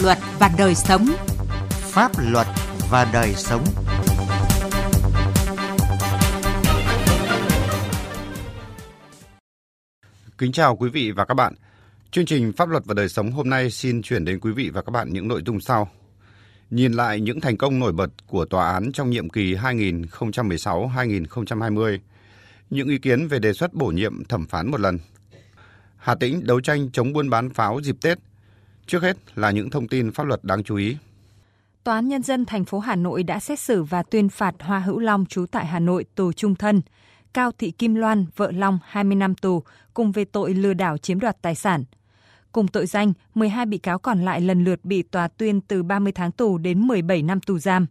luật và đời sống. Pháp luật và đời sống. Kính chào quý vị và các bạn. Chương trình Pháp luật và đời sống hôm nay xin chuyển đến quý vị và các bạn những nội dung sau. Nhìn lại những thành công nổi bật của tòa án trong nhiệm kỳ 2016-2020, những ý kiến về đề xuất bổ nhiệm thẩm phán một lần. Hà Tĩnh đấu tranh chống buôn bán pháo dịp Tết. Trước hết là những thông tin pháp luật đáng chú ý. Tòa án Nhân dân thành phố Hà Nội đã xét xử và tuyên phạt Hoa Hữu Long trú tại Hà Nội tù trung thân, Cao Thị Kim Loan, vợ Long 20 năm tù, cùng về tội lừa đảo chiếm đoạt tài sản. Cùng tội danh, 12 bị cáo còn lại lần lượt bị tòa tuyên từ 30 tháng tù đến 17 năm tù giam.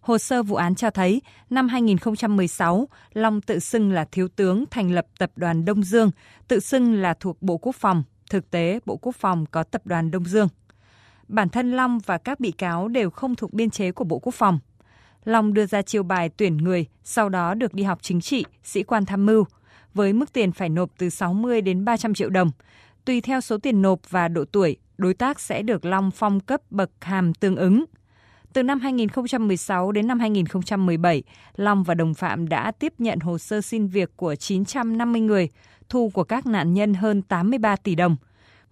Hồ sơ vụ án cho thấy, năm 2016, Long tự xưng là thiếu tướng thành lập tập đoàn Đông Dương, tự xưng là thuộc Bộ Quốc phòng. Thực tế, Bộ Quốc phòng có tập đoàn Đông Dương. Bản thân Long và các bị cáo đều không thuộc biên chế của Bộ Quốc phòng. Long đưa ra chiêu bài tuyển người, sau đó được đi học chính trị, sĩ quan tham mưu, với mức tiền phải nộp từ 60 đến 300 triệu đồng. Tùy theo số tiền nộp và độ tuổi, đối tác sẽ được Long phong cấp bậc hàm tương ứng. Từ năm 2016 đến năm 2017, Long và đồng phạm đã tiếp nhận hồ sơ xin việc của 950 người, thu của các nạn nhân hơn 83 tỷ đồng.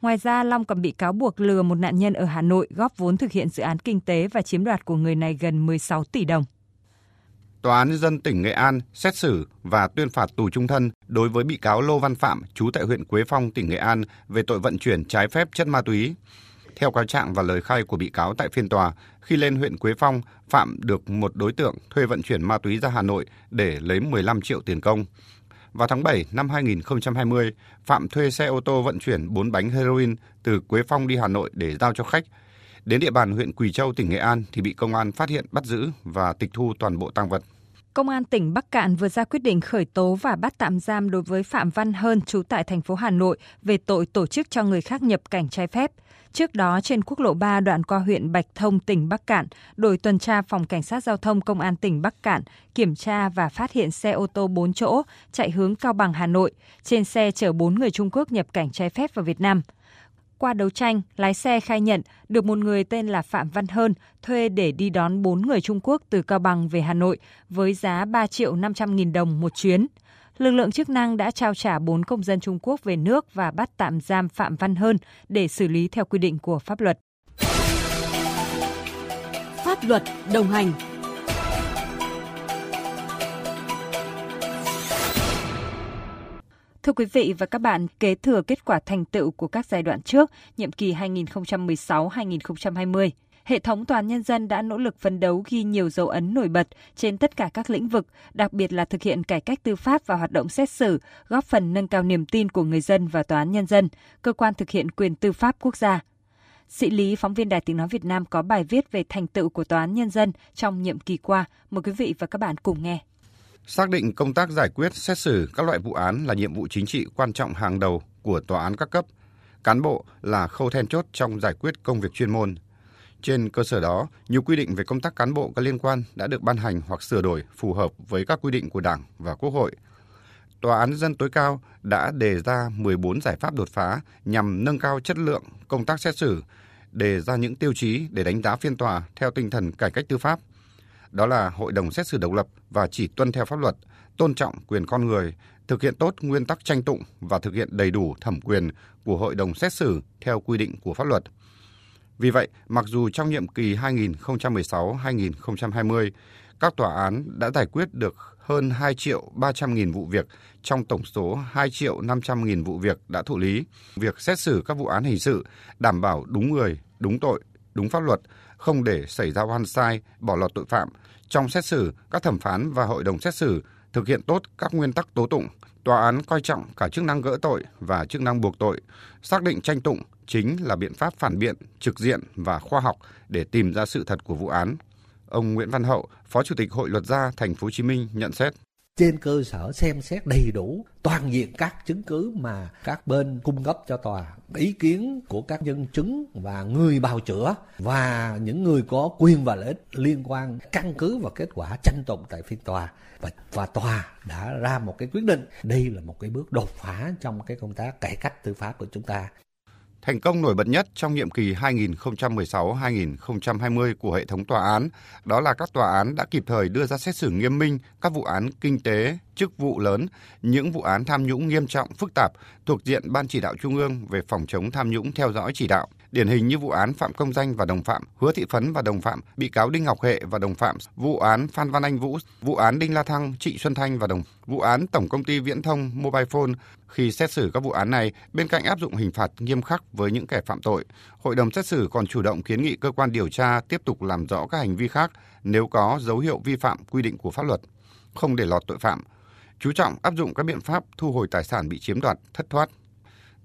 Ngoài ra, Long còn bị cáo buộc lừa một nạn nhân ở Hà Nội góp vốn thực hiện dự án kinh tế và chiếm đoạt của người này gần 16 tỷ đồng. Tòa án dân tỉnh Nghệ An xét xử và tuyên phạt tù trung thân đối với bị cáo Lô Văn Phạm, trú tại huyện Quế Phong, tỉnh Nghệ An về tội vận chuyển trái phép chất ma túy. Theo cáo trạng và lời khai của bị cáo tại phiên tòa, khi lên huyện Quế Phong, Phạm được một đối tượng thuê vận chuyển ma túy ra Hà Nội để lấy 15 triệu tiền công. Vào tháng 7 năm 2020, Phạm thuê xe ô tô vận chuyển 4 bánh heroin từ Quế Phong đi Hà Nội để giao cho khách. Đến địa bàn huyện Quỳ Châu, tỉnh Nghệ An thì bị công an phát hiện bắt giữ và tịch thu toàn bộ tăng vật. Công an tỉnh Bắc Cạn vừa ra quyết định khởi tố và bắt tạm giam đối với Phạm Văn Hơn trú tại thành phố Hà Nội về tội tổ chức cho người khác nhập cảnh trái phép. Trước đó, trên quốc lộ 3 đoạn qua huyện Bạch Thông, tỉnh Bắc Cạn, đội tuần tra phòng cảnh sát giao thông công an tỉnh Bắc Cạn kiểm tra và phát hiện xe ô tô 4 chỗ chạy hướng Cao Bằng Hà Nội. Trên xe chở 4 người Trung Quốc nhập cảnh trái phép vào Việt Nam. Qua đấu tranh, lái xe khai nhận được một người tên là Phạm Văn Hơn thuê để đi đón 4 người Trung Quốc từ Cao Bằng về Hà Nội với giá 3 triệu 500 nghìn đồng một chuyến. Lực lượng chức năng đã trao trả 4 công dân Trung Quốc về nước và bắt tạm giam Phạm Văn Hơn để xử lý theo quy định của pháp luật. Pháp luật đồng hành Thưa quý vị và các bạn, kế thừa kết quả thành tựu của các giai đoạn trước, nhiệm kỳ 2016-2020, hệ thống tòa án nhân dân đã nỗ lực phấn đấu ghi nhiều dấu ấn nổi bật trên tất cả các lĩnh vực, đặc biệt là thực hiện cải cách tư pháp và hoạt động xét xử, góp phần nâng cao niềm tin của người dân và tòa án nhân dân, cơ quan thực hiện quyền tư pháp quốc gia. Sĩ Lý, phóng viên Đài Tiếng Nói Việt Nam có bài viết về thành tựu của Tòa án Nhân dân trong nhiệm kỳ qua. Mời quý vị và các bạn cùng nghe. Xác định công tác giải quyết, xét xử các loại vụ án là nhiệm vụ chính trị quan trọng hàng đầu của tòa án các cấp. Cán bộ là khâu then chốt trong giải quyết công việc chuyên môn. Trên cơ sở đó, nhiều quy định về công tác cán bộ có liên quan đã được ban hành hoặc sửa đổi phù hợp với các quy định của Đảng và Quốc hội. Tòa án dân tối cao đã đề ra 14 giải pháp đột phá nhằm nâng cao chất lượng công tác xét xử, đề ra những tiêu chí để đánh giá phiên tòa theo tinh thần cải cách tư pháp – đó là hội đồng xét xử độc lập và chỉ tuân theo pháp luật, tôn trọng quyền con người, thực hiện tốt nguyên tắc tranh tụng và thực hiện đầy đủ thẩm quyền của hội đồng xét xử theo quy định của pháp luật. Vì vậy, mặc dù trong nhiệm kỳ 2016-2020, các tòa án đã giải quyết được hơn 2 triệu 300 nghìn vụ việc trong tổng số 2 triệu 500 nghìn vụ việc đã thụ lý. Việc xét xử các vụ án hình sự đảm bảo đúng người, đúng tội, đúng pháp luật, không để xảy ra oan sai, bỏ lọt tội phạm. Trong xét xử, các thẩm phán và hội đồng xét xử thực hiện tốt các nguyên tắc tố tụng. Tòa án coi trọng cả chức năng gỡ tội và chức năng buộc tội, xác định tranh tụng chính là biện pháp phản biện, trực diện và khoa học để tìm ra sự thật của vụ án. Ông Nguyễn Văn Hậu, Phó Chủ tịch Hội luật gia Thành phố Hồ Chí Minh nhận xét trên cơ sở xem xét đầy đủ toàn diện các chứng cứ mà các bên cung cấp cho tòa ý kiến của các nhân chứng và người bào chữa và những người có quyền và lợi ích liên quan căn cứ vào kết quả tranh tụng tại phiên tòa. Và, và tòa đã ra một cái quyết định. Đây là một cái bước đột phá trong cái công tác cải cách tư pháp của chúng ta. Thành công nổi bật nhất trong nhiệm kỳ 2016-2020 của hệ thống tòa án đó là các tòa án đã kịp thời đưa ra xét xử nghiêm minh các vụ án kinh tế, chức vụ lớn, những vụ án tham nhũng nghiêm trọng, phức tạp thuộc diện Ban chỉ đạo Trung ương về phòng chống tham nhũng theo dõi chỉ đạo. Điển hình như vụ án Phạm Công Danh và đồng phạm, Hứa Thị Phấn và đồng phạm, bị cáo Đinh Ngọc Hệ và đồng phạm, vụ án Phan Văn Anh Vũ, vụ án Đinh La Thăng, Trịnh Xuân Thanh và đồng, vụ án Tổng công ty Viễn thông Mobile Phone. Khi xét xử các vụ án này, bên cạnh áp dụng hình phạt nghiêm khắc với những kẻ phạm tội, hội đồng xét xử còn chủ động kiến nghị cơ quan điều tra tiếp tục làm rõ các hành vi khác nếu có dấu hiệu vi phạm quy định của pháp luật, không để lọt tội phạm, chú trọng áp dụng các biện pháp thu hồi tài sản bị chiếm đoạt, thất thoát.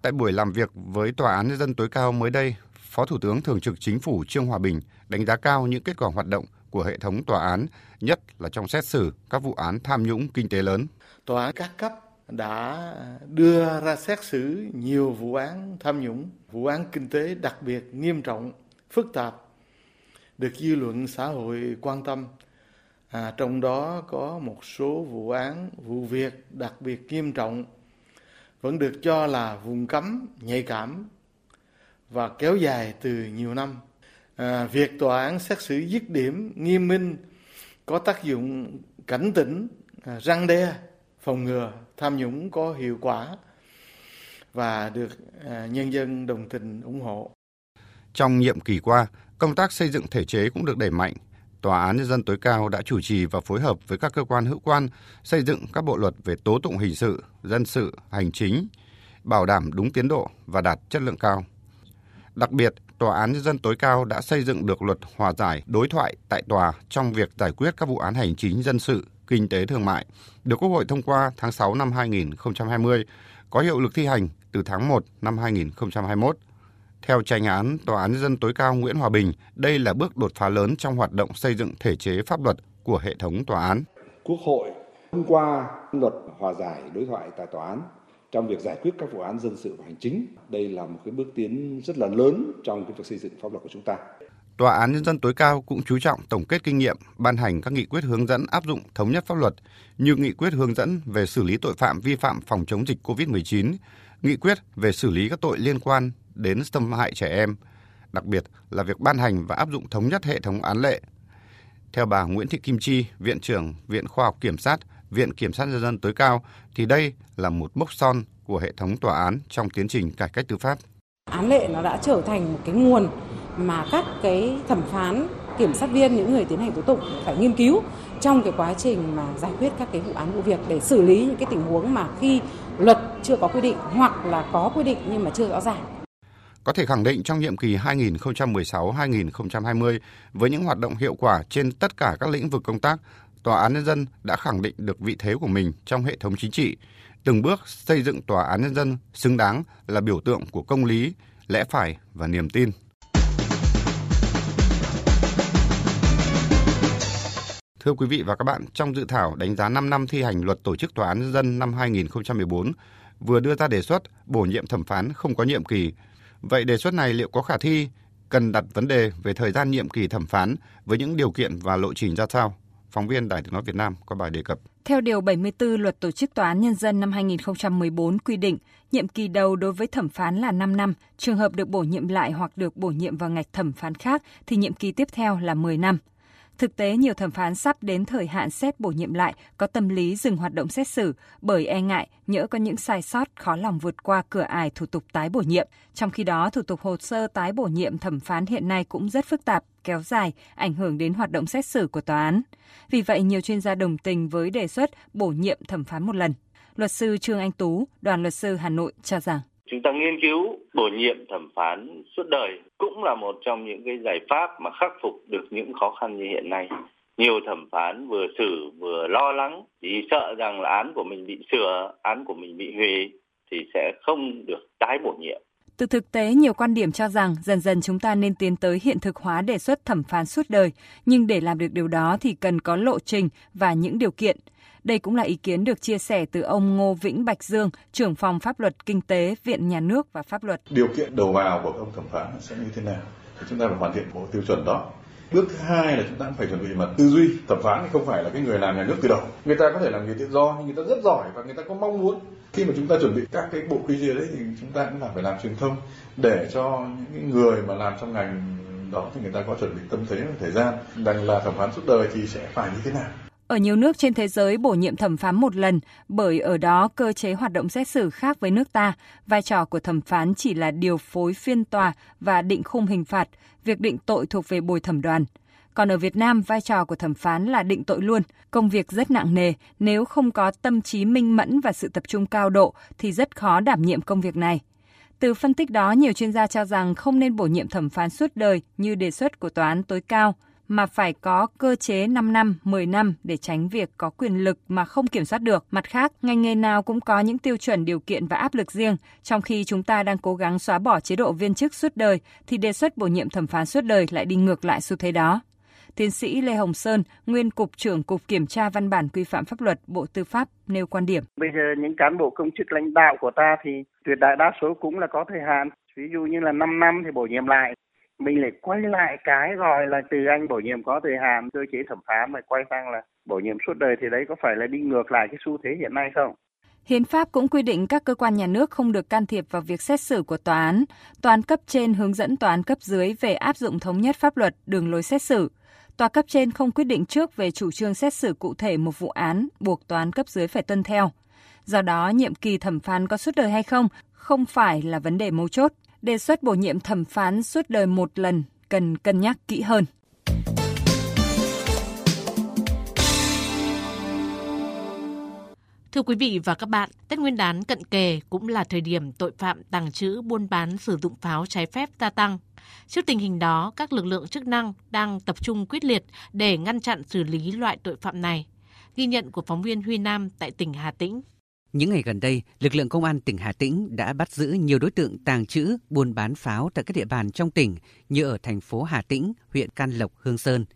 Tại buổi làm việc với Tòa án Nhân dân tối cao mới đây, Phó Thủ tướng Thường trực Chính phủ Trương Hòa Bình đánh giá cao những kết quả hoạt động của hệ thống tòa án, nhất là trong xét xử các vụ án tham nhũng kinh tế lớn. Tòa án các cấp đã đưa ra xét xử nhiều vụ án tham nhũng, vụ án kinh tế đặc biệt nghiêm trọng, phức tạp, được dư luận xã hội quan tâm. À, trong đó có một số vụ án, vụ việc đặc biệt nghiêm trọng vẫn được cho là vùng cấm, nhạy cảm và kéo dài từ nhiều năm. À, việc tòa án xét xử dứt điểm, nghiêm minh có tác dụng cảnh tỉnh, à, răng đe, phòng ngừa tham nhũng có hiệu quả và được à, nhân dân đồng tình ủng hộ. Trong nhiệm kỳ qua, công tác xây dựng thể chế cũng được đẩy mạnh. Tòa án Nhân dân tối cao đã chủ trì và phối hợp với các cơ quan hữu quan xây dựng các bộ luật về tố tụng hình sự, dân sự, hành chính, bảo đảm đúng tiến độ và đạt chất lượng cao. Đặc biệt, Tòa án Nhân dân tối cao đã xây dựng được luật hòa giải đối thoại tại tòa trong việc giải quyết các vụ án hành chính dân sự, kinh tế thương mại, được Quốc hội thông qua tháng 6 năm 2020, có hiệu lực thi hành từ tháng 1 năm 2021. Theo tranh án Tòa án Nhân dân tối cao Nguyễn Hòa Bình, đây là bước đột phá lớn trong hoạt động xây dựng thể chế pháp luật của hệ thống tòa án. Quốc hội thông qua luật hòa giải đối thoại tại tòa án trong việc giải quyết các vụ án dân sự và hành chính. Đây là một cái bước tiến rất là lớn trong cái việc xây dựng pháp luật của chúng ta. Tòa án Nhân dân tối cao cũng chú trọng tổng kết kinh nghiệm, ban hành các nghị quyết hướng dẫn áp dụng thống nhất pháp luật như nghị quyết hướng dẫn về xử lý tội phạm vi phạm phòng chống dịch COVID-19, nghị quyết về xử lý các tội liên quan đến xâm hại trẻ em, đặc biệt là việc ban hành và áp dụng thống nhất hệ thống án lệ. Theo bà Nguyễn Thị Kim Chi, Viện trưởng Viện Khoa học Kiểm sát, Viện Kiểm sát Nhân dân tối cao, thì đây là một mốc son của hệ thống tòa án trong tiến trình cải cách tư pháp. Án lệ nó đã trở thành một cái nguồn mà các cái thẩm phán, kiểm sát viên, những người tiến hành tố tụng phải nghiên cứu trong cái quá trình mà giải quyết các cái vụ án vụ việc để xử lý những cái tình huống mà khi luật chưa có quy định hoặc là có quy định nhưng mà chưa rõ ràng. Có thể khẳng định trong nhiệm kỳ 2016-2020 với những hoạt động hiệu quả trên tất cả các lĩnh vực công tác, Tòa án Nhân dân đã khẳng định được vị thế của mình trong hệ thống chính trị, từng bước xây dựng Tòa án Nhân dân xứng đáng là biểu tượng của công lý, lẽ phải và niềm tin. Thưa quý vị và các bạn, trong dự thảo đánh giá 5 năm thi hành luật tổ chức Tòa án Nhân dân năm 2014 vừa đưa ra đề xuất bổ nhiệm thẩm phán không có nhiệm kỳ. Vậy đề xuất này liệu có khả thi? Cần đặt vấn đề về thời gian nhiệm kỳ thẩm phán với những điều kiện và lộ trình ra sao? Phóng viên Đài tiếng nói Việt Nam có bài đề cập. Theo Điều 74 Luật Tổ chức Tòa án Nhân dân năm 2014 quy định, nhiệm kỳ đầu đối với thẩm phán là 5 năm, trường hợp được bổ nhiệm lại hoặc được bổ nhiệm vào ngạch thẩm phán khác thì nhiệm kỳ tiếp theo là 10 năm. Thực tế, nhiều thẩm phán sắp đến thời hạn xét bổ nhiệm lại có tâm lý dừng hoạt động xét xử bởi e ngại nhỡ có những sai sót khó lòng vượt qua cửa ải thủ tục tái bổ nhiệm. Trong khi đó, thủ tục hồ sơ tái bổ nhiệm thẩm phán hiện nay cũng rất phức tạp, kéo dài, ảnh hưởng đến hoạt động xét xử của tòa án. Vì vậy, nhiều chuyên gia đồng tình với đề xuất bổ nhiệm thẩm phán một lần. Luật sư Trương Anh Tú, đoàn luật sư Hà Nội cho rằng chúng ta nghiên cứu bổ nhiệm thẩm phán suốt đời cũng là một trong những cái giải pháp mà khắc phục được những khó khăn như hiện nay nhiều thẩm phán vừa xử vừa lo lắng vì sợ rằng là án của mình bị sửa án của mình bị hủy thì sẽ không được tái bổ nhiệm từ thực tế, nhiều quan điểm cho rằng dần dần chúng ta nên tiến tới hiện thực hóa đề xuất thẩm phán suốt đời, nhưng để làm được điều đó thì cần có lộ trình và những điều kiện. Đây cũng là ý kiến được chia sẻ từ ông Ngô Vĩnh Bạch Dương, trưởng phòng pháp luật kinh tế, Viện Nhà nước và Pháp luật. Điều kiện đầu vào của ông thẩm phán sẽ như thế nào? Thì chúng ta phải hoàn thiện bộ tiêu chuẩn đó. Bước thứ hai là chúng ta phải chuẩn bị mặt tư duy. Thẩm phán thì không phải là cái người làm nhà nước từ đầu. Người ta có thể làm nghề tự do nhưng người ta rất giỏi và người ta có mong muốn khi khi mà chúng ta chuẩn bị các cái bộ quy chế đấy thì chúng ta cũng là phải làm truyền thông để cho những người mà làm trong ngành đó thì người ta có chuẩn bị tâm thế và thời gian rằng là thẩm phán suốt đời thì sẽ phải như thế nào ở nhiều nước trên thế giới bổ nhiệm thẩm phán một lần bởi ở đó cơ chế hoạt động xét xử khác với nước ta, vai trò của thẩm phán chỉ là điều phối phiên tòa và định khung hình phạt, việc định tội thuộc về bồi thẩm đoàn. Còn ở Việt Nam, vai trò của thẩm phán là định tội luôn. Công việc rất nặng nề, nếu không có tâm trí minh mẫn và sự tập trung cao độ thì rất khó đảm nhiệm công việc này. Từ phân tích đó, nhiều chuyên gia cho rằng không nên bổ nhiệm thẩm phán suốt đời như đề xuất của tòa án tối cao, mà phải có cơ chế 5 năm, 10 năm để tránh việc có quyền lực mà không kiểm soát được. Mặt khác, ngành nghề nào cũng có những tiêu chuẩn điều kiện và áp lực riêng, trong khi chúng ta đang cố gắng xóa bỏ chế độ viên chức suốt đời thì đề xuất bổ nhiệm thẩm phán suốt đời lại đi ngược lại xu thế đó. Tiến sĩ Lê Hồng Sơn, nguyên cục trưởng Cục Kiểm tra Văn bản Quy phạm pháp luật Bộ Tư pháp nêu quan điểm. Bây giờ những cán bộ công chức lãnh đạo của ta thì tuyệt đại đa số cũng là có thời hạn. Ví dụ như là 5 năm thì bổ nhiệm lại. Mình lại quay lại cái gọi là từ anh bổ nhiệm có thời hạn cơ chế thẩm phán mà quay sang là bổ nhiệm suốt đời thì đấy có phải là đi ngược lại cái xu thế hiện nay không? Hiến pháp cũng quy định các cơ quan nhà nước không được can thiệp vào việc xét xử của tòa án. Tòa án cấp trên hướng dẫn tòa án cấp dưới về áp dụng thống nhất pháp luật, đường lối xét xử tòa cấp trên không quyết định trước về chủ trương xét xử cụ thể một vụ án buộc tòa án cấp dưới phải tuân theo. Do đó, nhiệm kỳ thẩm phán có suốt đời hay không không phải là vấn đề mấu chốt. Đề xuất bổ nhiệm thẩm phán suốt đời một lần cần cân nhắc kỹ hơn. Thưa quý vị và các bạn, Tết Nguyên đán cận kề cũng là thời điểm tội phạm tàng trữ buôn bán sử dụng pháo trái phép gia tăng. Trước tình hình đó, các lực lượng chức năng đang tập trung quyết liệt để ngăn chặn xử lý loại tội phạm này. Ghi nhận của phóng viên Huy Nam tại tỉnh Hà Tĩnh. Những ngày gần đây, lực lượng công an tỉnh Hà Tĩnh đã bắt giữ nhiều đối tượng tàng trữ, buôn bán pháo tại các địa bàn trong tỉnh như ở thành phố Hà Tĩnh, huyện Can Lộc, Hương Sơn –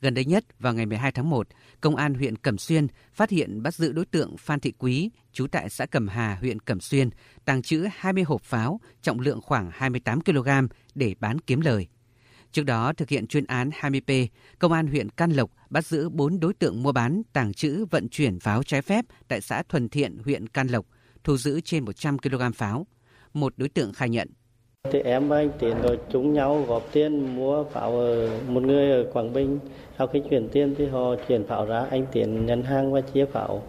Gần đây nhất, vào ngày 12 tháng 1, Công an huyện Cẩm Xuyên phát hiện bắt giữ đối tượng Phan Thị Quý, trú tại xã Cẩm Hà, huyện Cẩm Xuyên, tàng trữ 20 hộp pháo, trọng lượng khoảng 28 kg để bán kiếm lời. Trước đó, thực hiện chuyên án 20P, Công an huyện Can Lộc bắt giữ 4 đối tượng mua bán, tàng trữ, vận chuyển pháo trái phép tại xã Thuần Thiện, huyện Can Lộc, thu giữ trên 100 kg pháo. Một đối tượng khai nhận thì em và anh Tiến rồi chúng nhau góp tiền mua pháo ở một người ở Quảng Bình. Sau khi chuyển tiền thì họ chuyển pháo ra, anh Tiến nhận hàng và chia pháo.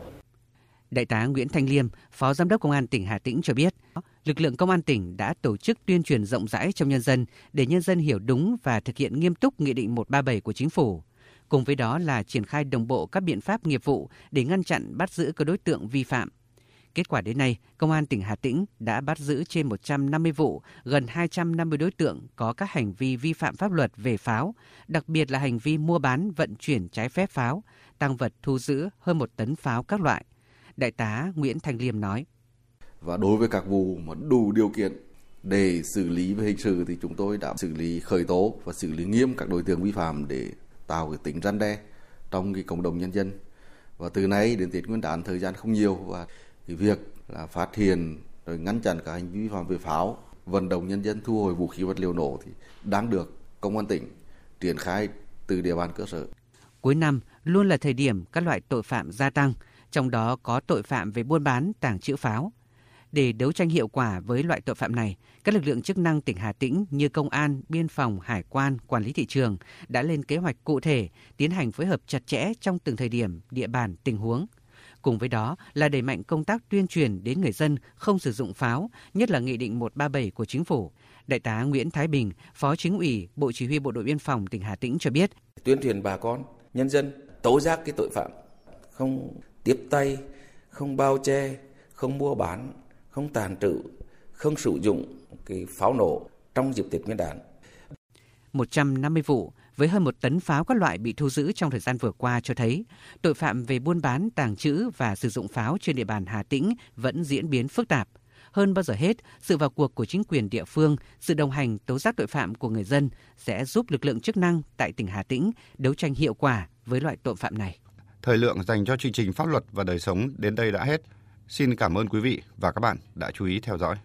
Đại tá Nguyễn Thanh Liêm, Phó Giám đốc Công an tỉnh Hà Tĩnh cho biết, lực lượng Công an tỉnh đã tổ chức tuyên truyền rộng rãi trong nhân dân để nhân dân hiểu đúng và thực hiện nghiêm túc Nghị định 137 của Chính phủ. Cùng với đó là triển khai đồng bộ các biện pháp nghiệp vụ để ngăn chặn bắt giữ các đối tượng vi phạm. Kết quả đến nay, Công an tỉnh Hà Tĩnh đã bắt giữ trên 150 vụ, gần 250 đối tượng có các hành vi vi phạm pháp luật về pháo, đặc biệt là hành vi mua bán, vận chuyển trái phép pháo, tăng vật thu giữ hơn một tấn pháo các loại. Đại tá Nguyễn Thanh Liêm nói. Và đối với các vụ mà đủ điều kiện để xử lý về hình sự thì chúng tôi đã xử lý khởi tố và xử lý nghiêm các đối tượng vi phạm để tạo cái tính răn đe trong cái cộng đồng nhân dân. Và từ nay đến Tết Nguyên đán thời gian không nhiều và cái việc là phát hiện rồi ngăn chặn các hành vi vi phạm về pháo vận động nhân dân thu hồi vũ khí vật liệu nổ thì đang được công an tỉnh triển khai từ địa bàn cơ sở. Cuối năm luôn là thời điểm các loại tội phạm gia tăng, trong đó có tội phạm về buôn bán, tàng trữ pháo. Để đấu tranh hiệu quả với loại tội phạm này, các lực lượng chức năng tỉnh Hà Tĩnh như công an, biên phòng, hải quan, quản lý thị trường đã lên kế hoạch cụ thể, tiến hành phối hợp chặt chẽ trong từng thời điểm, địa bàn, tình huống – Cùng với đó là đẩy mạnh công tác tuyên truyền đến người dân không sử dụng pháo, nhất là Nghị định 137 của Chính phủ. Đại tá Nguyễn Thái Bình, Phó Chính ủy Bộ Chỉ huy Bộ đội Biên phòng tỉnh Hà Tĩnh cho biết. Tuyên truyền bà con, nhân dân tố giác cái tội phạm, không tiếp tay, không bao che, không mua bán, không tàn trữ, không sử dụng cái pháo nổ trong dịp Tết Nguyên đán. 150 vụ với hơn một tấn pháo các loại bị thu giữ trong thời gian vừa qua cho thấy tội phạm về buôn bán, tàng trữ và sử dụng pháo trên địa bàn Hà Tĩnh vẫn diễn biến phức tạp. Hơn bao giờ hết, sự vào cuộc của chính quyền địa phương, sự đồng hành tố giác tội phạm của người dân sẽ giúp lực lượng chức năng tại tỉnh Hà Tĩnh đấu tranh hiệu quả với loại tội phạm này. Thời lượng dành cho chương trình pháp luật và đời sống đến đây đã hết. Xin cảm ơn quý vị và các bạn đã chú ý theo dõi.